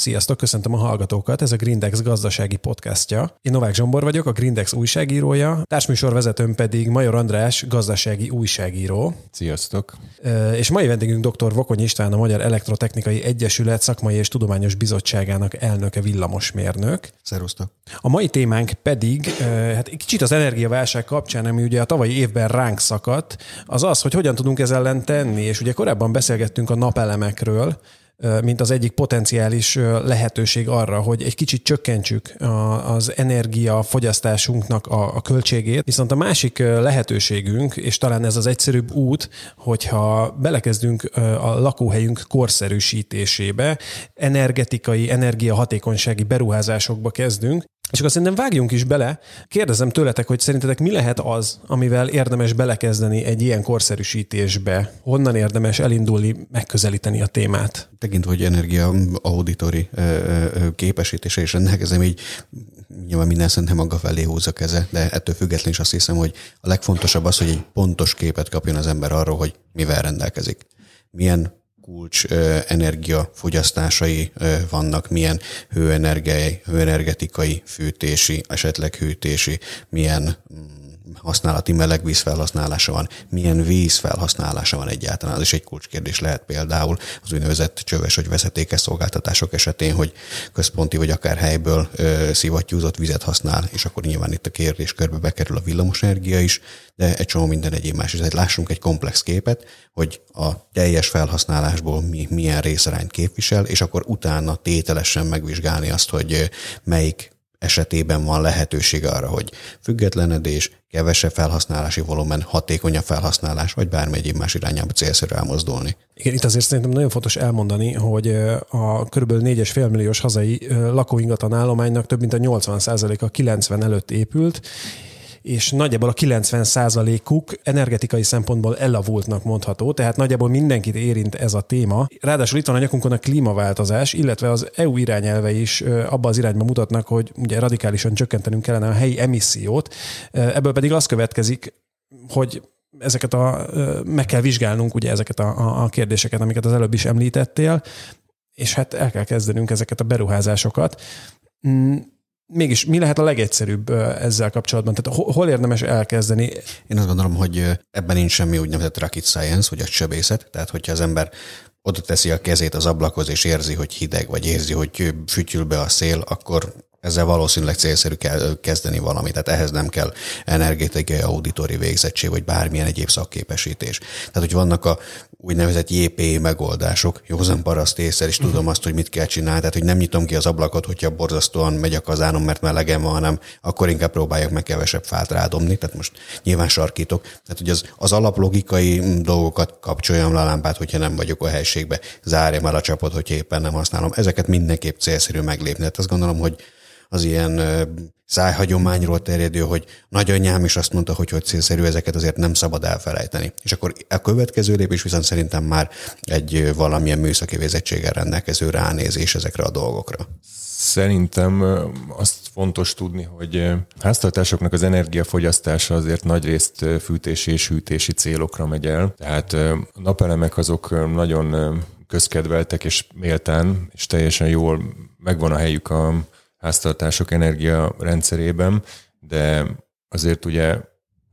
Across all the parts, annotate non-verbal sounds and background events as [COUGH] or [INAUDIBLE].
Sziasztok, köszöntöm a hallgatókat, ez a Grindex gazdasági podcastja. Én Novák Zsombor vagyok, a Grindex újságírója, társműsor vezetőm pedig Major András, gazdasági újságíró. Sziasztok! És mai vendégünk dr. Vokony István, a Magyar Elektrotechnikai Egyesület Szakmai és Tudományos Bizottságának elnöke villamosmérnök. Szerusztok! A mai témánk pedig, hát kicsit az energiaválság kapcsán, ami ugye a tavalyi évben ránk szakadt, az az, hogy hogyan tudunk ezzel ellen tenni, és ugye korábban beszélgettünk a napelemekről, mint az egyik potenciális lehetőség arra, hogy egy kicsit csökkentsük az energiafogyasztásunknak a, a költségét. Viszont a másik lehetőségünk, és talán ez az egyszerűbb út, hogyha belekezdünk a lakóhelyünk korszerűsítésébe, energetikai, energiahatékonysági beruházásokba kezdünk, és akkor szerintem vágjunk is bele. Kérdezem tőletek, hogy szerintetek mi lehet az, amivel érdemes belekezdeni egy ilyen korszerűsítésbe? Honnan érdemes elindulni, megközelíteni a témát? Tekintve, hogy energia auditori képesítése és rendelkezem, így nyilván minden szerintem maga felé húzza keze, de ettől függetlenül is azt hiszem, hogy a legfontosabb az, hogy egy pontos képet kapjon az ember arról, hogy mivel rendelkezik. Milyen kulcs energiafogyasztásai vannak, milyen hőenergiai, hőenergetikai fűtési, esetleg hűtési, milyen használati melegvíz felhasználása van, milyen víz felhasználása van egyáltalán. Az is egy kulcskérdés lehet például az úgynevezett csöves vagy vezetékes szolgáltatások esetén, hogy központi vagy akár helyből ö, szivattyúzott vizet használ, és akkor nyilván itt a kérdés körbe bekerül a villamosenergia is, de egy csomó minden egyéb más. Tehát lássunk egy komplex képet, hogy a teljes felhasználásból mi, milyen részarányt képvisel, és akkor utána tételesen megvizsgálni azt, hogy melyik esetében van lehetőség arra, hogy függetlenedés, kevesebb felhasználási volumen, hatékonyabb felhasználás, vagy bármi egyéb más irányába célszerű elmozdulni. Igen, itt azért szerintem nagyon fontos elmondani, hogy a kb. 4,5 milliós hazai lakóingatlan állománynak több mint a 80% a 90 előtt épült, és nagyjából a 90%-uk energetikai szempontból elavultnak mondható, tehát nagyjából mindenkit érint ez a téma. Ráadásul itt van a nyakunkon a klímaváltozás, illetve az EU irányelve is abba az irányba mutatnak, hogy ugye radikálisan csökkentenünk kellene a helyi emissziót. Ebből pedig az következik, hogy ezeket a, meg kell vizsgálnunk ugye ezeket a, a kérdéseket, amiket az előbb is említettél, és hát el kell kezdenünk ezeket a beruházásokat mm, mégis mi lehet a legegyszerűbb ezzel kapcsolatban? Tehát hol érdemes elkezdeni? Én azt gondolom, hogy ebben nincs semmi úgynevezett rocket science, vagy a sebészet. Tehát, hogyha az ember oda teszi a kezét az ablakhoz, és érzi, hogy hideg, vagy érzi, hogy fütyül be a szél, akkor ezzel valószínűleg célszerű kell kezdeni valamit. Tehát ehhez nem kell energetikai auditori végzettség, vagy bármilyen egyéb szakképesítés. Tehát, hogy vannak a úgynevezett JPI megoldások, józan paraszt észre, és tudom azt, hogy mit kell csinálni. Tehát, hogy nem nyitom ki az ablakot, hogyha borzasztóan megy a kazánom, mert melegem van, hanem akkor inkább próbáljak meg kevesebb fát rádomni. Tehát most nyilván sarkítok. Tehát, hogy az, az alaplogikai dolgokat kapcsoljam le a lámpát, hogyha nem vagyok a helységbe, zárjam el a csapot, hogyha éppen nem használom. Ezeket mindenképp célszerű meglépni. Tehát azt gondolom, hogy az ilyen szájhagyományról terjedő, hogy nagyanyám is azt mondta, hogy hogy célszerű, ezeket azért nem szabad elfelejteni. És akkor a következő lépés viszont szerintem már egy valamilyen műszaki végzettséggel rendelkező ránézés ezekre a dolgokra. Szerintem azt fontos tudni, hogy háztartásoknak az energiafogyasztása azért nagyrészt fűtési és hűtési célokra megy el. Tehát a napelemek azok nagyon közkedveltek és méltán, és teljesen jól megvan a helyük a háztartások energia rendszerében, de azért ugye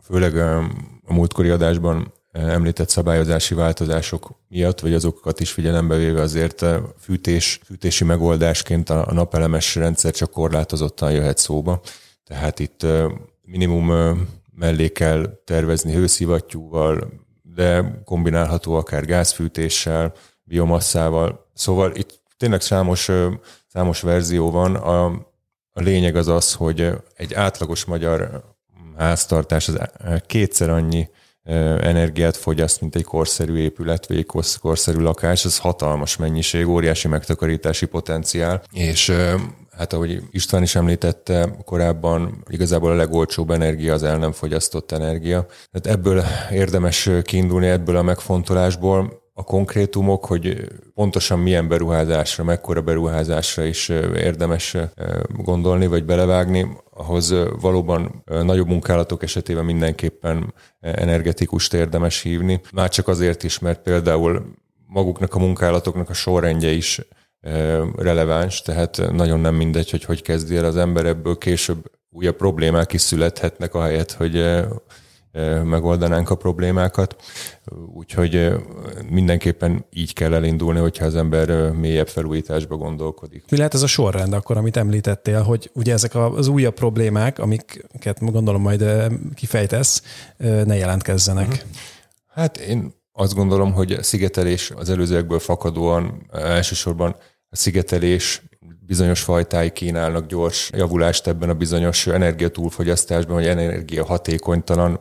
főleg a múltkori adásban említett szabályozási változások miatt, vagy azokat is figyelembe véve azért fűtés, fűtési megoldásként a napelemes rendszer csak korlátozottan jöhet szóba. Tehát itt minimum mellé kell tervezni hőszivattyúval, de kombinálható akár gázfűtéssel, biomasszával. Szóval itt tényleg számos számos verzió van. A, a lényeg az az, hogy egy átlagos magyar háztartás az kétszer annyi energiát fogyaszt, mint egy korszerű épület, vagy egy korszerű lakás, ez hatalmas mennyiség, óriási megtakarítási potenciál, és hát ahogy István is említette korábban, igazából a legolcsóbb energia az el nem fogyasztott energia. Tehát ebből érdemes kiindulni, ebből a megfontolásból, a konkrétumok, hogy pontosan milyen beruházásra, mekkora beruházásra is érdemes gondolni, vagy belevágni, ahhoz valóban nagyobb munkálatok esetében mindenképpen energetikust érdemes hívni. Már csak azért is, mert például maguknak a munkálatoknak a sorrendje is releváns, tehát nagyon nem mindegy, hogy hogy kezdi el az ember, ebből később újabb problémák is születhetnek, ahelyett, hogy megoldanánk a problémákat. Úgyhogy mindenképpen így kell elindulni, hogyha az ember mélyebb felújításba gondolkodik. Mi lehet ez a sorrend akkor, amit említettél, hogy ugye ezek az újabb problémák, amiket gondolom majd kifejtesz, ne jelentkezzenek? Hát én azt gondolom, hogy a szigetelés az előzőekből fakadóan elsősorban a szigetelés bizonyos fajtái kínálnak gyors javulást ebben a bizonyos energiatúlfogyasztásban, vagy energiahatékonytalan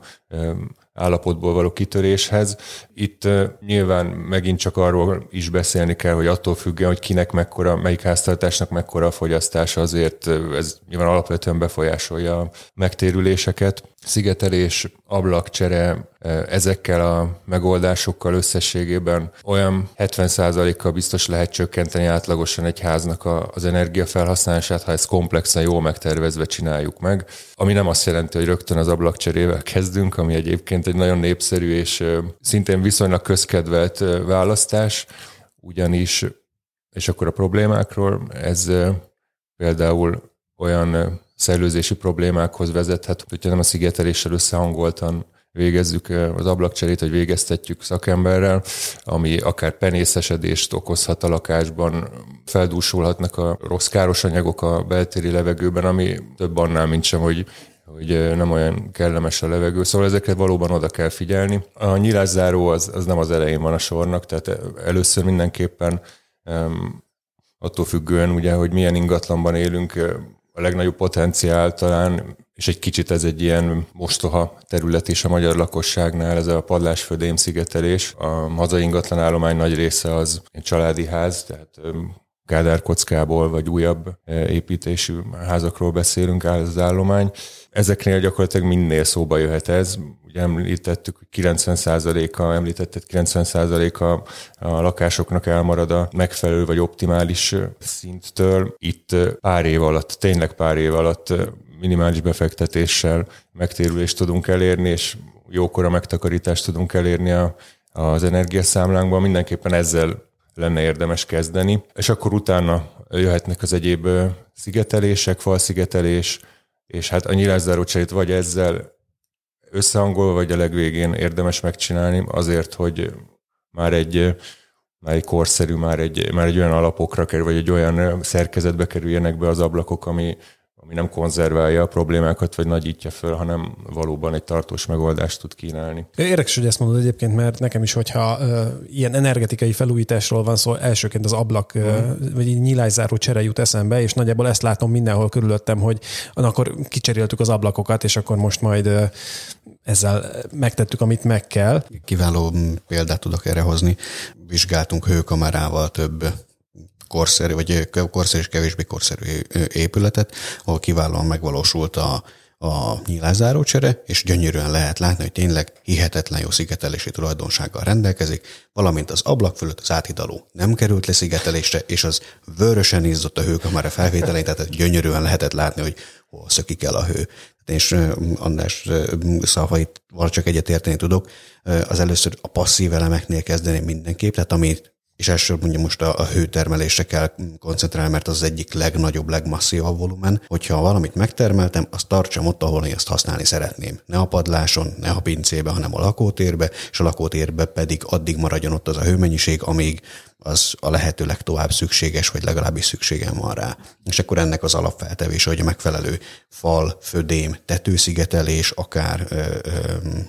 állapotból való kitöréshez. Itt nyilván megint csak arról is beszélni kell, hogy attól függően, hogy kinek mekkora, melyik háztartásnak mekkora a fogyasztása, azért ez nyilván alapvetően befolyásolja a megtérüléseket. Szigetelés, ablakcsere, ezekkel a megoldásokkal összességében olyan 70%-kal biztos lehet csökkenteni átlagosan egy háznak az energiafelhasználását, ha ezt komplexen, jól megtervezve csináljuk meg. Ami nem azt jelenti, hogy rögtön az ablakcserével kezdünk, ami egyébként egy nagyon népszerű és szintén viszonylag közkedvelt választás, ugyanis, és akkor a problémákról, ez például olyan szellőzési problémákhoz vezethet, hogyha nem a szigeteléssel összehangoltan végezzük az ablakcserét, vagy végeztetjük szakemberrel, ami akár penészesedést okozhat a lakásban, feldúsulhatnak a rossz káros anyagok a beltéri levegőben, ami több annál, mint sem, hogy hogy nem olyan kellemes a levegő, szóval ezekre valóban oda kell figyelni. A nyilászáró az, az nem az elején van a sornak, tehát először mindenképpen attól függően, ugye, hogy milyen ingatlanban élünk, a legnagyobb potenciál talán, és egy kicsit ez egy ilyen mostoha terület is a magyar lakosságnál, ez a padlásfödém szigetelés. A hazai ingatlan állomány nagy része az egy családi ház, tehát gádárkockából vagy újabb építésű házakról beszélünk, áll az állomány. Ezeknél gyakorlatilag minél szóba jöhet ez. Ugye említettük, hogy 90%-a, említetted 90%-a a lakásoknak elmarad a megfelelő vagy optimális szinttől. Itt pár év alatt, tényleg pár év alatt minimális befektetéssel megtérülést tudunk elérni, és jókora megtakarítást tudunk elérni a, az energiaszámlánkban. Mindenképpen ezzel lenne érdemes kezdeni, és akkor utána jöhetnek az egyéb szigetelések, falszigetelés, és hát a nyilászáró cserét vagy ezzel összehangol, vagy a legvégén érdemes megcsinálni azért, hogy már egy, már egy korszerű, már egy, már egy olyan alapokra kerül, vagy egy olyan szerkezetbe kerüljenek be az ablakok, ami, ami nem konzerválja a problémákat, vagy nagyítja föl, hanem valóban egy tartós megoldást tud kínálni. Érdekes, hogy ezt mondod egyébként, mert nekem is, hogyha uh, ilyen energetikai felújításról van szó, elsőként az ablak, uh, uh-huh. vagy nyilászáró csere jut eszembe, és nagyjából ezt látom mindenhol körülöttem, hogy akkor kicseréltük az ablakokat, és akkor most majd uh, ezzel megtettük, amit meg kell. Kiváló példát tudok erre hozni. Vizsgáltunk hőkamerával több korszerű, vagy korszerű és kevésbé korszerű épületet, ahol kiválóan megvalósult a, a nyilázárócsere, és gyönyörűen lehet látni, hogy tényleg hihetetlen jó szigetelési tulajdonsággal rendelkezik, valamint az ablak fölött az áthidaló nem került le szigetelésre, és az vörösen izzott a hőkamera felvételén, tehát gyönyörűen lehetett látni, hogy hol szökik el a hő. És András szavait csak egyet érteni tudok, az először a passzív elemeknél kezdeni mindenképp, tehát amit és elsősorban mondja most a, a hőtermelésre kell koncentrálni, mert az, az egyik legnagyobb, legmasszívabb volumen. Hogyha valamit megtermeltem, azt tartsam ott, ahol én ezt használni szeretném. Ne a padláson, ne a pincébe, hanem a lakótérbe, és a lakótérbe pedig addig maradjon ott az a hőmennyiség, amíg az a lehető legtovább szükséges, vagy legalábbis szükségem van rá. És akkor ennek az alapfeltevése, hogy a megfelelő fal, födém, tetőszigetelés, akár ö, ö,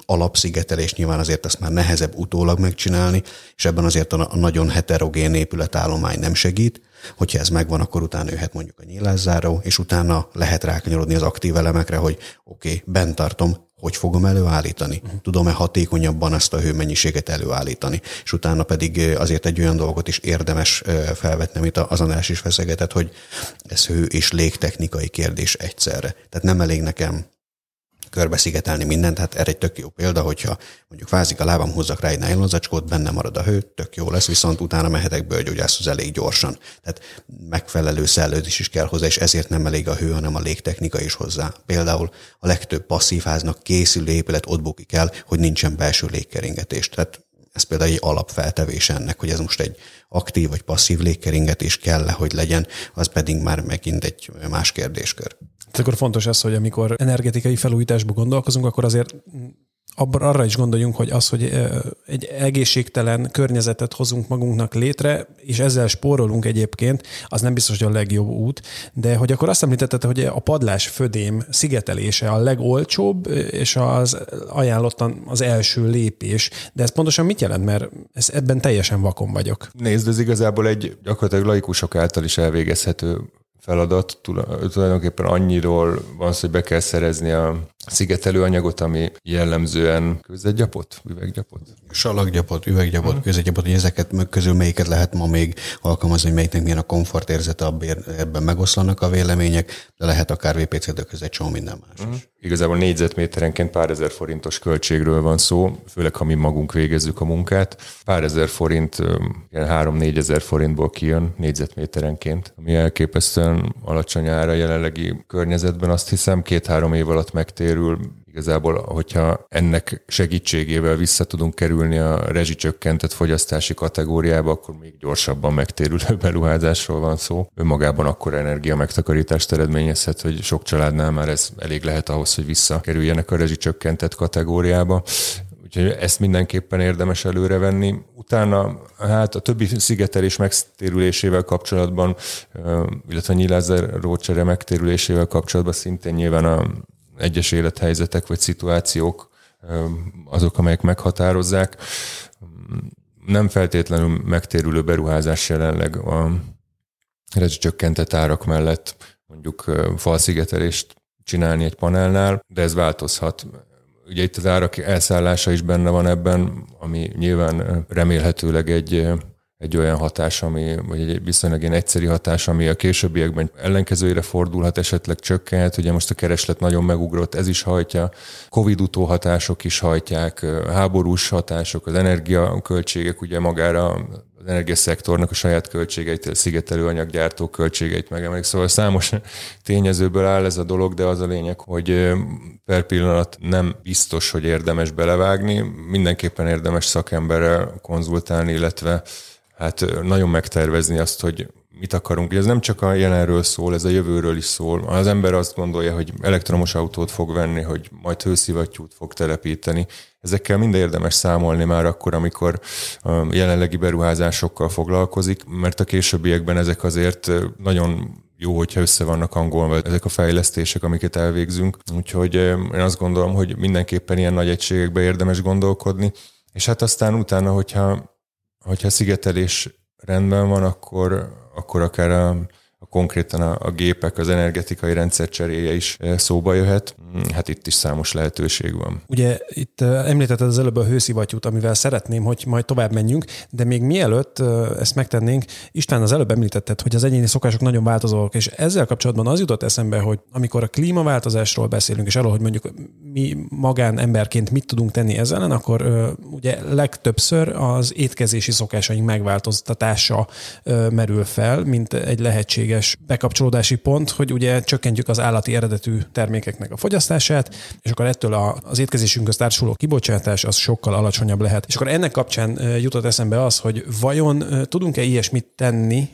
alapszigetelés, nyilván azért ezt már nehezebb utólag megcsinálni, és ebben azért a nagyon heterogén épületállomány nem segít, Hogyha ez megvan, akkor utána jöhet mondjuk a nyílászáró, és utána lehet rákanyarodni az aktív elemekre, hogy oké, okay, bent tartom, hogy fogom előállítani? Tudom-e hatékonyabban ezt a hőmennyiséget előállítani? És utána pedig azért egy olyan dolgot is érdemes felvetni, amit az András is feszegetett, hogy ez hő és légtechnikai kérdés egyszerre. Tehát nem elég nekem körbeszigetelni mindent, hát erre egy tök jó példa, hogyha mondjuk fázik a lábam, hozzak rá egy nájlonzacskót, benne marad a hő, tök jó lesz, viszont utána mehetek bőrgyógyászhoz elég gyorsan. Tehát megfelelő szellőzés is kell hozzá, és ezért nem elég a hő, hanem a légtechnika is hozzá. Például a legtöbb passzív háznak készülő épület ott bukik el, hogy nincsen belső légkeringetés. Tehát Ez például egy alapfeltevés ennek, hogy ez most egy aktív vagy passzív légkeringetés kell hogy legyen, az pedig már megint egy más kérdéskör. Tehát akkor fontos ez, hogy amikor energetikai felújításba gondolkozunk, akkor azért abban arra is gondoljunk, hogy az, hogy egy egészségtelen környezetet hozunk magunknak létre, és ezzel spórolunk egyébként, az nem biztos, hogy a legjobb út, de hogy akkor azt említetted, hogy a padlás födém szigetelése a legolcsóbb, és az ajánlottan az első lépés. De ez pontosan mit jelent? Mert ez, ebben teljesen vakon vagyok. Nézd, ez igazából egy gyakorlatilag laikusok által is elvégezhető feladat tulajdonképpen annyiról van szó, hogy be kell szerezni a szigetelőanyagot, ami jellemzően közegyapot, üveggyapot? Salakgyapot, üveggyapot, uh-huh. közegyapot, hogy ezeket közül melyiket lehet ma még alkalmazni, melyiknek milyen a komfortérzete, ebben megoszlanak a vélemények, de lehet akár VPC, de közé csomó minden más uh-huh. Igazából négyzetméterenként pár ezer forintos költségről van szó, főleg ha mi magunk végezzük a munkát. Pár ezer forint, ilyen három-négy ezer forintból kijön négyzetméterenként, ami elképesztően alacsony ára jelenlegi környezetben. Azt hiszem két-három év alatt megtér sikerül igazából, hogyha ennek segítségével vissza tudunk kerülni a rezsicsökkentett fogyasztási kategóriába, akkor még gyorsabban megtérülő [LAUGHS] beruházásról van szó. Önmagában akkor energia megtakarítást eredményezhet, hogy sok családnál már ez elég lehet ahhoz, hogy visszakerüljenek a rezsicsökkentett kategóriába. Úgyhogy ezt mindenképpen érdemes előrevenni. Utána hát a többi szigetelés megtérülésével kapcsolatban, illetve a nyilázer rócsere megtérülésével kapcsolatban szintén nyilván a egyes élethelyzetek vagy szituációk azok, amelyek meghatározzák. Nem feltétlenül megtérülő beruházás jelenleg a rezsicsökkentett árak mellett mondjuk falszigetelést csinálni egy panelnál, de ez változhat. Ugye itt az árak elszállása is benne van ebben, ami nyilván remélhetőleg egy egy olyan hatás, ami, vagy egy viszonylag ilyen egyszeri hatás, ami a későbbiekben ellenkezőjére fordulhat, esetleg csökkenhet. Ugye most a kereslet nagyon megugrott, ez is hajtja. Covid utóhatások is hajtják, háborús hatások, az energiaköltségek ugye magára az energiaszektornak a saját költségeit, a szigetelő anyaggyártó költségeit megemelik. Szóval számos tényezőből áll ez a dolog, de az a lényeg, hogy per pillanat nem biztos, hogy érdemes belevágni. Mindenképpen érdemes szakemberrel konzultálni, illetve hát nagyon megtervezni azt, hogy mit akarunk. Ez nem csak a jelenről szól, ez a jövőről is szól. Az ember azt gondolja, hogy elektromos autót fog venni, hogy majd hőszivattyút fog telepíteni. Ezekkel mind érdemes számolni már akkor, amikor jelenlegi beruházásokkal foglalkozik, mert a későbbiekben ezek azért nagyon jó, hogyha össze vannak angolva ezek a fejlesztések, amiket elvégzünk. Úgyhogy én azt gondolom, hogy mindenképpen ilyen nagy egységekbe érdemes gondolkodni. És hát aztán utána, hogyha hogyha szigetelés rendben van, akkor, akkor akár a, a konkrétan a, a gépek, az energetikai rendszer cseréje is eh, szóba jöhet. Mm, hát itt is számos lehetőség van. Ugye itt eh, említetted az előbb a hőszivattyút, amivel szeretném, hogy majd tovább menjünk, de még mielőtt eh, ezt megtennénk, István az előbb említetted, hogy az egyéni szokások nagyon változóak, és ezzel kapcsolatban az jutott eszembe, hogy amikor a klímaváltozásról beszélünk, és arról, hogy mondjuk mi magán emberként mit tudunk tenni ezzel akkor ugye legtöbbször az étkezési szokásaink megváltoztatása merül fel, mint egy lehetséges bekapcsolódási pont, hogy ugye csökkentjük az állati eredetű termékeknek a fogyasztását, és akkor ettől az étkezésünkhöz társuló kibocsátás az sokkal alacsonyabb lehet. És akkor ennek kapcsán jutott eszembe az, hogy vajon tudunk-e ilyesmit tenni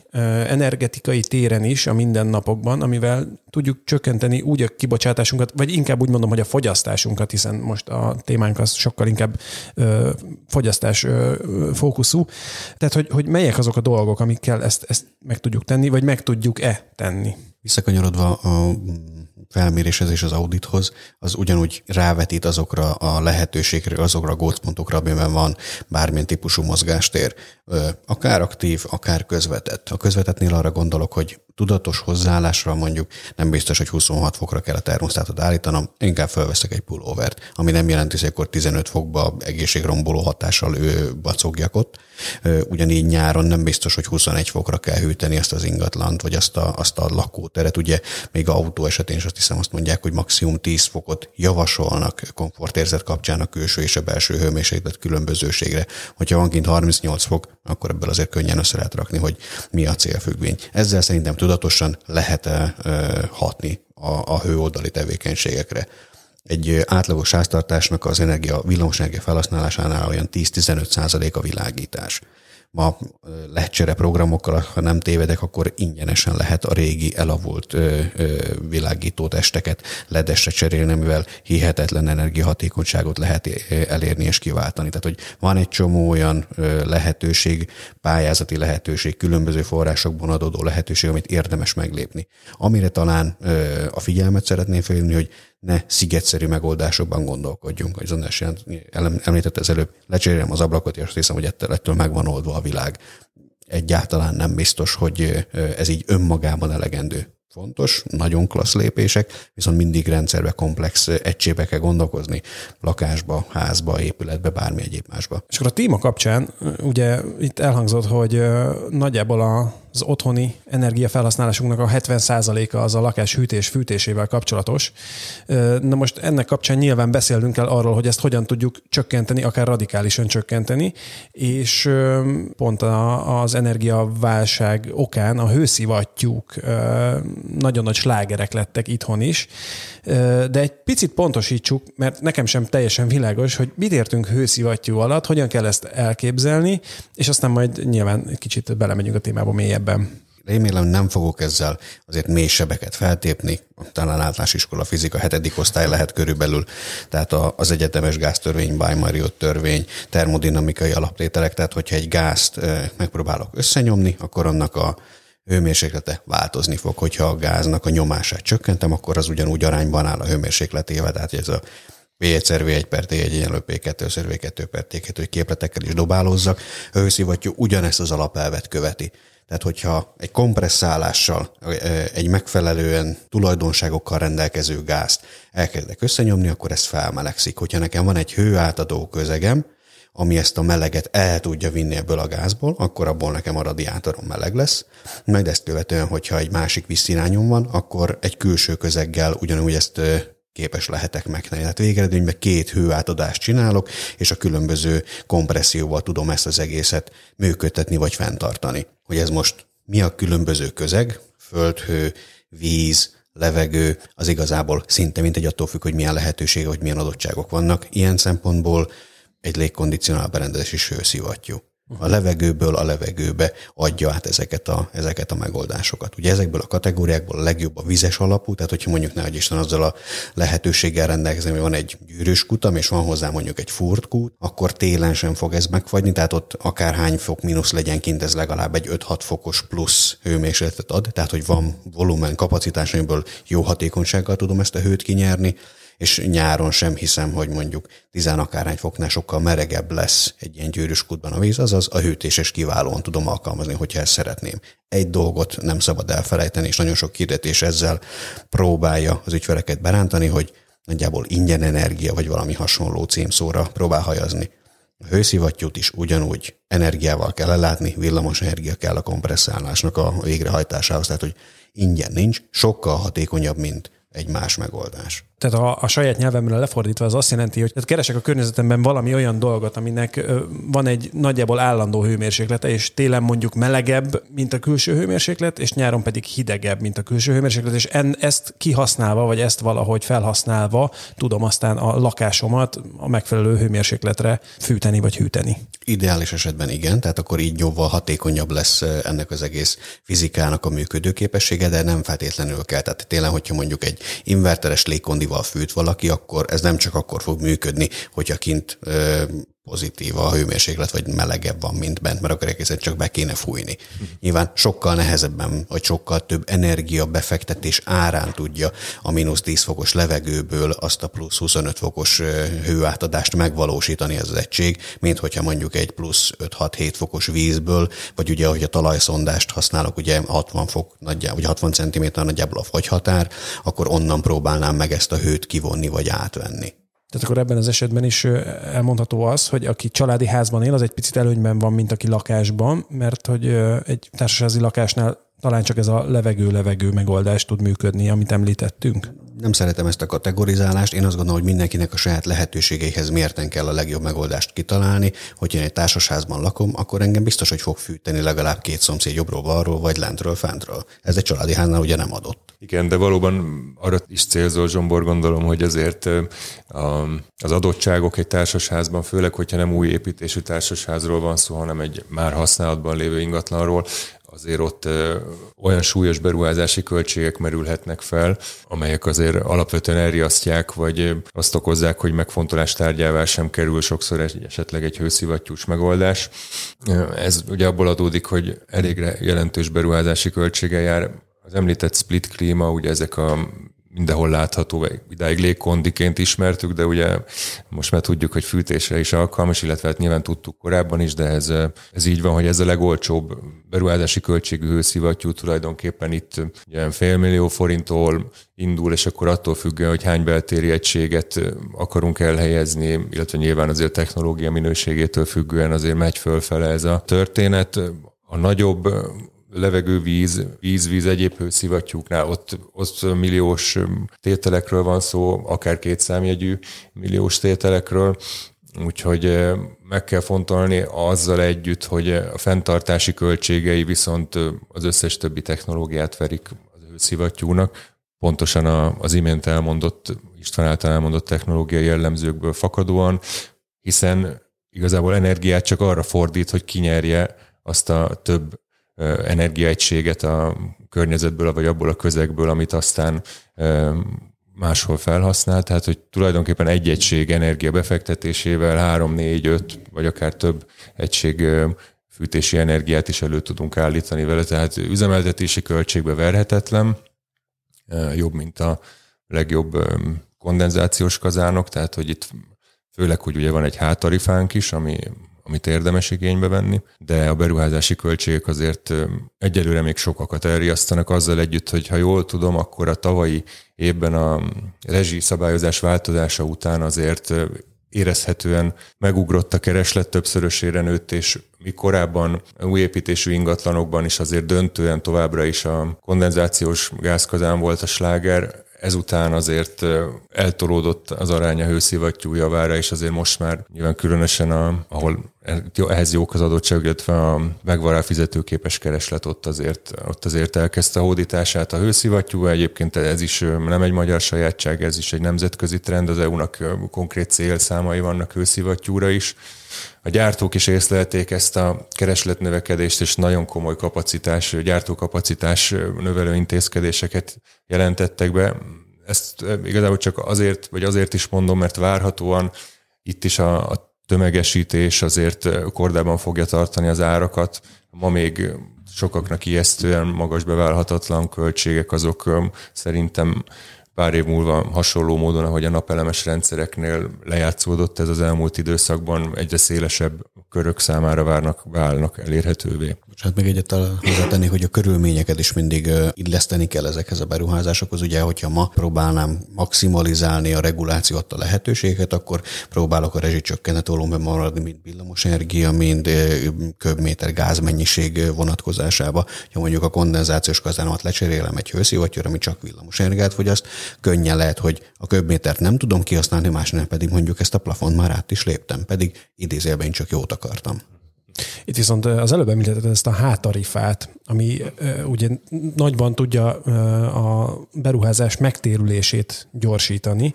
energetikai téren is a mindennapokban, amivel tudjuk csökkenteni úgy a kibocsátásunkat, vagy inkább úgy mondom, hogy a fogyasztásunkat, hiszen most a témánk az sokkal inkább ö, fogyasztás ö, fókuszú. Tehát, hogy, hogy melyek azok a dolgok, amikkel ezt, ezt meg tudjuk tenni, vagy meg tudjuk-e tenni? Visszakanyarodva a felméréshez és az audithoz, az ugyanúgy rávetít azokra a lehetőségre, azokra a gócpontokra, amiben van bármilyen típusú mozgástér, akár aktív, akár közvetett. A közvetetnél arra gondolok, hogy tudatos hozzáállásra mondjuk nem biztos, hogy 26 fokra kell a termosztátot állítanom, inkább felveszek egy pulóvert, ami nem jelenti, hogy akkor 15 fokba egészségromboló hatással ő bacogjak ott. Ugyanígy nyáron nem biztos, hogy 21 fokra kell hűteni ezt az ingatlant, vagy azt a, azt a lakóteret. Ugye még autó esetén is azt hiszem azt mondják, hogy maximum 10 fokot javasolnak komfortérzet kapcsán a külső és a belső hőmérséklet különbözőségre. Hogyha van kint 38 fok, akkor ebből azért könnyen össze lehet rakni, hogy mi a célfüggvény. Ezzel szerintem tudatosan lehet-e hatni a, a hőoldali tevékenységekre. Egy átlagos háztartásnak az energia, villamosenergia felhasználásánál olyan 10-15 százalék a világítás ma lecsere programokkal, ha nem tévedek, akkor ingyenesen lehet a régi elavult világító testeket ledesre cserélni, mivel hihetetlen energiahatékonyságot lehet elérni és kiváltani. Tehát, hogy van egy csomó olyan lehetőség, pályázati lehetőség, különböző forrásokból adódó lehetőség, amit érdemes meglépni. Amire talán a figyelmet szeretném felhívni, hogy ne szigetszerű megoldásokban gondolkodjunk. Hogy Zondás említette az előbb, lecserélem az ablakot, és azt hiszem, hogy ettől, ettől meg oldva a világ. Egyáltalán nem biztos, hogy ez így önmagában elegendő fontos, nagyon klassz lépések, viszont mindig rendszerbe, komplex egységbe kell gondolkozni, lakásba, házba, épületbe, bármi egyéb másba. És akkor a téma kapcsán, ugye itt elhangzott, hogy nagyjából a az otthoni energiafelhasználásunknak a 70%-a az a lakás hűtés fűtésével kapcsolatos. Na most ennek kapcsán nyilván beszélünk el arról, hogy ezt hogyan tudjuk csökkenteni, akár radikálisan csökkenteni, és pont az energiaválság okán a hőszivattyúk nagyon nagy slágerek lettek itthon is, de egy picit pontosítsuk, mert nekem sem teljesen világos, hogy mit értünk hőszivattyú alatt, hogyan kell ezt elképzelni, és aztán majd nyilván kicsit belemegyünk a témába mélyebb ebben. Remélem nem fogok ezzel azért mély sebeket feltépni, talán általános fizika hetedik osztály lehet körülbelül, tehát az egyetemes gáztörvény, Weimariot törvény, termodinamikai alaptételek, tehát hogyha egy gázt megpróbálok összenyomni, akkor annak a hőmérséklete változni fog. Hogyha a gáznak a nyomását csökkentem, akkor az ugyanúgy arányban áll a hőmérsékletével, tehát ez a V1 V1 per T1 egyenlő P2 V2 per T2, hogy képletekkel is dobálózzak. A hőszivattyú ugyanezt az alapelvet követi. Tehát, hogyha egy kompresszálással, egy megfelelően tulajdonságokkal rendelkező gázt elkezdek összenyomni, akkor ez felmelegszik. Hogyha nekem van egy hőátadó közegem, ami ezt a meleget el tudja vinni ebből a gázból, akkor abból nekem a radiátorom meleg lesz. Majd ezt követően, hogyha egy másik visszirányom van, akkor egy külső közeggel ugyanúgy ezt képes lehetek megtenni. Tehát végeredményben két hőátadást csinálok, és a különböző kompresszióval tudom ezt az egészet működtetni vagy fenntartani. Hogy ez most mi a különböző közeg, földhő, víz, levegő, az igazából szinte mint egy attól függ, hogy milyen lehetőségek, hogy milyen adottságok vannak. Ilyen szempontból egy légkondicionál berendezés is hőszivattyú a levegőből a levegőbe adja át ezeket a, ezeket a megoldásokat. Ugye ezekből a kategóriákból a legjobb a vizes alapú, tehát hogyha mondjuk ne Isten azzal a lehetőséggel rendelkezni, hogy van egy gyűrűs kutam, és van hozzá mondjuk egy furtkút, akkor télen sem fog ez megfagyni, tehát ott akárhány fok mínusz legyen kint, ez legalább egy 5-6 fokos plusz hőmérsékletet ad, tehát hogy van volumen kapacitás, amiből jó hatékonysággal tudom ezt a hőt kinyerni, és nyáron sem hiszem, hogy mondjuk tizen akárhány foknál sokkal meregebb lesz egy ilyen gyűrűs kútban a víz, azaz a hűtéses kiválóan tudom alkalmazni, hogyha ezt szeretném. Egy dolgot nem szabad elfelejteni, és nagyon sok hirdetés ezzel próbálja az ügyfeleket berántani, hogy nagyjából ingyen energia, vagy valami hasonló címszóra próbál hajazni. A hőszivattyút is ugyanúgy energiával kell ellátni, villamos energia kell a kompresszálásnak a végrehajtásához, tehát hogy ingyen nincs, sokkal hatékonyabb, mint egy más megoldás. Tehát a, a saját nyelvemre lefordítva az azt jelenti, hogy tehát keresek a környezetemben valami olyan dolgot, aminek van egy nagyjából állandó hőmérséklete, és télen mondjuk melegebb, mint a külső hőmérséklet, és nyáron pedig hidegebb, mint a külső hőmérséklet, és en, ezt kihasználva, vagy ezt valahogy felhasználva tudom aztán a lakásomat a megfelelő hőmérsékletre fűteni vagy hűteni. Ideális esetben igen, tehát akkor így jóval hatékonyabb lesz ennek az egész fizikának a működőképessége, de nem feltétlenül kell. Tehát télen, hogyha mondjuk egy inverteres légkondival fűt valaki, akkor ez nem csak akkor fog működni, hogyha kint pozitív a hőmérséklet, vagy melegebb van, mint bent, mert akkor egészen csak be kéne fújni. Nyilván sokkal nehezebben, vagy sokkal több energia befektetés árán tudja a mínusz 10 fokos levegőből azt a plusz 25 fokos hőátadást megvalósítani az egység, mint hogyha mondjuk egy plusz 5-6-7 fokos vízből, vagy ugye, hogy a talajszondást használok, ugye 60 fok nagyjából, vagy 60 cm nagyjából a fagyhatár, akkor onnan próbálnám meg ezt a hőt kivonni, vagy átvenni. Tehát akkor ebben az esetben is elmondható az, hogy aki családi házban él, az egy picit előnyben van, mint aki lakásban, mert hogy egy társasági lakásnál talán csak ez a levegő-levegő megoldás tud működni, amit említettünk. Nem szeretem ezt a kategorizálást. Én azt gondolom, hogy mindenkinek a saját lehetőségeihez mérten kell a legjobb megoldást kitalálni. Hogyha én egy társasházban lakom, akkor engem biztos, hogy fog fűteni legalább két szomszéd jobbról, balról, vagy lentről, fentről. Ez egy családi háznál ugye nem adott. Igen, de valóban arra is célzol, Zsombor, gondolom, hogy azért az adottságok egy társasházban, főleg, hogyha nem új építésű társasházról van szó, hanem egy már használatban lévő ingatlanról, azért ott olyan súlyos beruházási költségek merülhetnek fel, amelyek azért alapvetően elriasztják, vagy azt okozzák, hogy megfontolás tárgyává sem kerül sokszor esetleg egy hőszivattyús megoldás. Ez ugye abból adódik, hogy elég jelentős beruházási költsége jár. Az említett split klíma, ugye ezek a mindenhol látható, idáig légkondiként ismertük, de ugye most már tudjuk, hogy fűtésre is alkalmas, illetve hát nyilván tudtuk korábban is, de ez, ez így van, hogy ez a legolcsóbb beruházási költségű hőszivattyú tulajdonképpen itt ilyen félmillió forinttól indul, és akkor attól függően, hogy hány beltéri egységet akarunk elhelyezni, illetve nyilván azért technológia minőségétől függően azért megy fölfele ez a történet. A nagyobb levegő, víz, víz, víz, egyéb hőszivattyúknál ott, ott milliós tételekről van szó, akár kétszámjegyű milliós tételekről, úgyhogy meg kell fontolni azzal együtt, hogy a fenntartási költségei viszont az összes többi technológiát verik az hőszivattyúnak, pontosan az imént elmondott, István által elmondott technológiai jellemzőkből fakadóan, hiszen igazából energiát csak arra fordít, hogy kinyerje azt a több energiaegységet a környezetből, vagy abból a közegből, amit aztán máshol felhasznál, tehát hogy tulajdonképpen egy egység energia befektetésével három, négy, öt, vagy akár több egység fűtési energiát is elő tudunk állítani vele, tehát üzemeltetési költségbe verhetetlen, jobb, mint a legjobb kondenzációs kazánok, tehát hogy itt főleg, hogy ugye van egy háttarifánk is, ami amit érdemes igénybe venni, de a beruházási költségek azért egyelőre még sokakat elriasztanak azzal együtt, hogy ha jól tudom, akkor a tavalyi évben a rezsi szabályozás változása után azért érezhetően megugrott a kereslet, többszörösére nőtt, és mi korábban új építésű ingatlanokban is azért döntően továbbra is a kondenzációs gázkazán volt a sláger, ezután azért eltolódott az aránya hőszivattyú javára, és azért most már nyilván különösen, a, ahol ehhez jók az adottság, illetve a megvará fizetőképes kereslet ott azért, ott azért elkezdte a hódítását a hőszivattyú. Egyébként ez is nem egy magyar sajátság, ez is egy nemzetközi trend, az EU-nak konkrét célszámai vannak hőszivattyúra is. A gyártók is észlelték ezt a keresletnövekedést, és nagyon komoly kapacitás, gyártókapacitás növelő intézkedéseket jelentettek be. Ezt igazából csak azért, vagy azért is mondom, mert várhatóan itt is a, a tömegesítés azért kordában fogja tartani az árakat. Ma még sokaknak ijesztően magas beválhatatlan költségek, azok szerintem pár év múlva hasonló módon, ahogy a napelemes rendszereknél lejátszódott ez az elmúlt időszakban, egyre szélesebb körök számára várnak, válnak elérhetővé. Hát még egyet hozzátenni, hogy a körülményeket is mindig illeszteni kell ezekhez a beruházásokhoz. Ugye, hogyha ma próbálnám maximalizálni a regulációt, a lehetőségeket, akkor próbálok a rezsicsökkenetólóban maradni, mind villamosenergia, mind köbméter gázmennyiség vonatkozásába. Ha mondjuk a kondenzációs kazánomat lecserélem egy hőszivattyúra, ami csak villamosenergiát fogyaszt, könnyen lehet, hogy a köbmétert nem tudom kihasználni, másnál pedig mondjuk ezt a plafont már át is léptem, pedig idézélben csak jót akartam. Itt viszont az előbb említetted ezt a hátarifát, ami ugye nagyban tudja a beruházás megtérülését gyorsítani.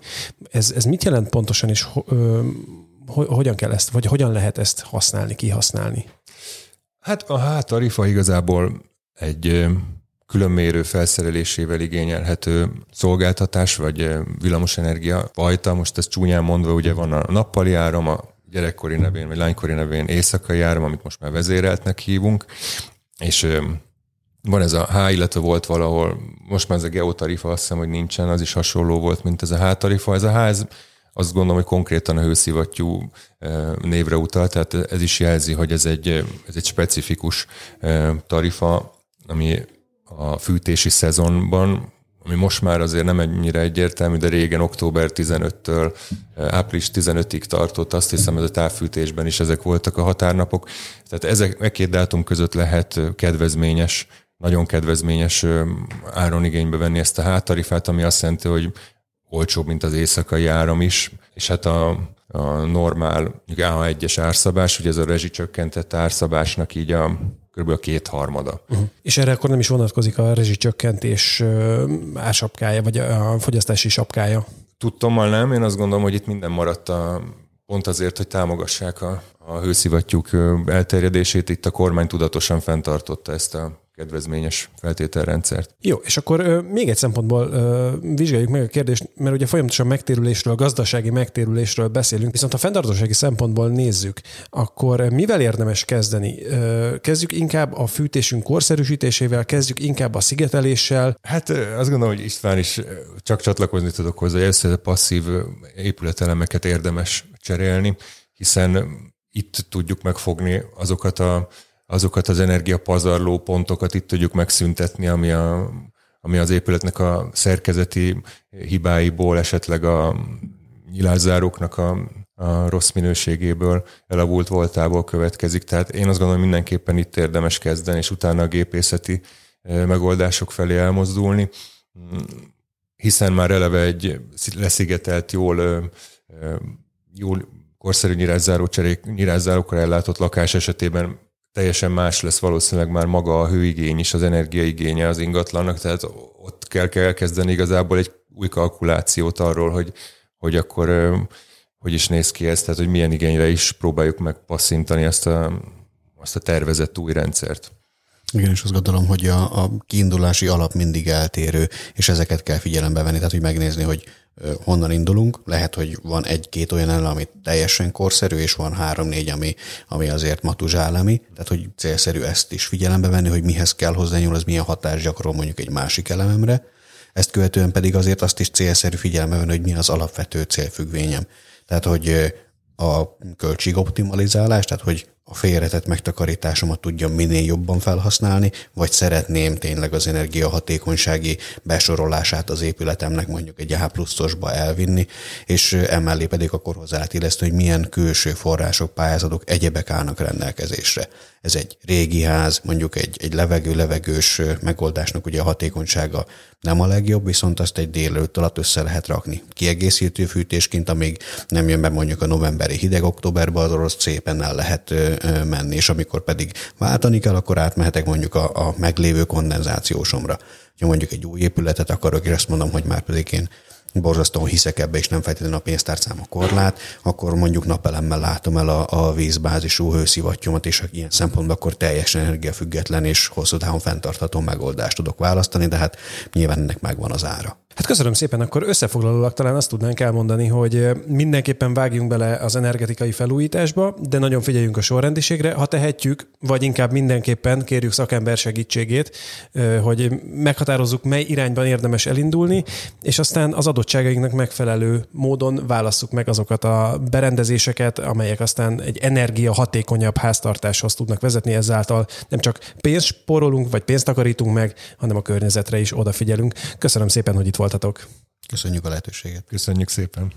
Ez, ez mit jelent pontosan, és hogyan kell ezt, vagy hogyan lehet ezt használni, kihasználni? Hát a hátarifa igazából egy különmérő felszerelésével igényelhető szolgáltatás, vagy villamosenergia fajta. Most ez csúnyán mondva, ugye van a nappali áram, a gyerekkori nevén, vagy lánykori nevén éjszakai áram, amit most már vezéreltnek hívunk, és van ez a H, illetve volt valahol, most már ez a geotarifa, azt hiszem, hogy nincsen, az is hasonló volt, mint ez a H-tarifa. Ez a H, ez azt gondolom, hogy konkrétan a hőszivattyú névre utal, tehát ez is jelzi, hogy ez egy, ez egy specifikus tarifa, ami a fűtési szezonban, ami most már azért nem ennyire egyértelmű, de régen október 15-től eh, április 15-ig tartott, azt hiszem ez a távfűtésben is ezek voltak a határnapok. Tehát ezek e két dátum között lehet kedvezményes, nagyon kedvezményes áron igénybe venni ezt a háttarifát, ami azt jelenti, hogy olcsóbb, mint az éjszakai áram is, és hát a, a normál A1-es árszabás, ugye ez a rezsicsökkentett árszabásnak így a kb. a kétharmada. Uh-huh. És erre akkor nem is vonatkozik a rezsicsökkentés ársapkája, vagy a fogyasztási sapkája? Tudtommal nem, én azt gondolom, hogy itt minden maradt a, pont azért, hogy támogassák a, a hőszivattyúk elterjedését. Itt a kormány tudatosan fenntartotta ezt a kedvezményes feltételrendszert. Jó, és akkor ö, még egy szempontból ö, vizsgáljuk meg a kérdést, mert ugye folyamatosan megtérülésről, gazdasági megtérülésről beszélünk, viszont a fenntartósági szempontból nézzük, akkor mivel érdemes kezdeni? Ö, kezdjük inkább a fűtésünk korszerűsítésével, kezdjük inkább a szigeteléssel? Hát azt gondolom, hogy István is csak csatlakozni tudok hozzá, hogy először a passzív épületelemeket érdemes cserélni, hiszen itt tudjuk megfogni azokat a azokat az energiapazarló pontokat itt tudjuk megszüntetni, ami, a, ami az épületnek a szerkezeti hibáiból, esetleg a nyilászáróknak a, a rossz minőségéből, elavult voltából következik. Tehát én azt gondolom, mindenképpen itt érdemes kezdeni, és utána a gépészeti megoldások felé elmozdulni, hiszen már eleve egy leszigetelt, jól, jól korszerű nyilászáró cserék, nyilászárókkal ellátott lakás esetében teljesen más lesz valószínűleg már maga a hőigény is, az energiaigénye az ingatlannak, tehát ott kell, kell kezdeni igazából egy új kalkulációt arról, hogy, hogy akkor hogy is néz ki ez, tehát hogy milyen igényre is próbáljuk meg passzintani ezt a, azt a tervezett új rendszert. Igen, és azt gondolom, hogy a, a kiindulási alap mindig eltérő, és ezeket kell figyelembe venni, tehát hogy megnézni, hogy honnan indulunk. Lehet, hogy van egy-két olyan elem, ami teljesen korszerű, és van három-négy, ami, ami azért matuzsálemi. Tehát, hogy célszerű ezt is figyelembe venni, hogy mihez kell hozzányúl, az milyen hatást gyakorol mondjuk egy másik elememre. Ezt követően pedig azért azt is célszerű figyelembe venni, hogy mi az alapvető célfüggvényem. Tehát, hogy a költségoptimalizálás, tehát hogy a félretett megtakarításomat tudjam minél jobban felhasználni, vagy szeretném tényleg az energiahatékonysági besorolását az épületemnek mondjuk egy A pluszosba elvinni, és emellé pedig akkor hozzátélesztő, hogy milyen külső források, pályázatok, egyebek állnak rendelkezésre. Ez egy régi ház, mondjuk egy, egy levegő-levegős megoldásnak ugye a hatékonysága nem a legjobb, viszont azt egy délelőtt alatt össze lehet rakni. Kiegészítő fűtésként, amíg nem jön be mondjuk a novemberi hideg októberben, az orosz szépen el lehet menni, és amikor pedig váltani kell, akkor átmehetek mondjuk a, a meglévő kondenzációsomra. Ha mondjuk egy új épületet akarok, és azt mondom, hogy már pedig én borzasztóan hiszek ebbe, és nem feltétlenül a pénztárcám a korlát, akkor mondjuk napelemmel látom el a, a vízbázisú hőszivattyomat, és ilyen szempontból akkor teljesen energiafüggetlen és hosszú távon fenntartható megoldást tudok választani, de hát nyilván ennek megvan az ára. Hát köszönöm szépen, akkor összefoglalólag talán azt tudnánk elmondani, hogy mindenképpen vágjunk bele az energetikai felújításba, de nagyon figyeljünk a sorrendiségre, ha tehetjük, vagy inkább mindenképpen kérjük szakember segítségét, hogy meghatározzuk, mely irányban érdemes elindulni, és aztán az adottságainknak megfelelő módon válasszuk meg azokat a berendezéseket, amelyek aztán egy energia hatékonyabb háztartáshoz tudnak vezetni, ezáltal nem csak pénzt spórolunk, vagy pénzt takarítunk meg, hanem a környezetre is odafigyelünk. Köszönöm szépen, hogy itt voltatok. Köszönjük a lehetőséget. Köszönjük szépen.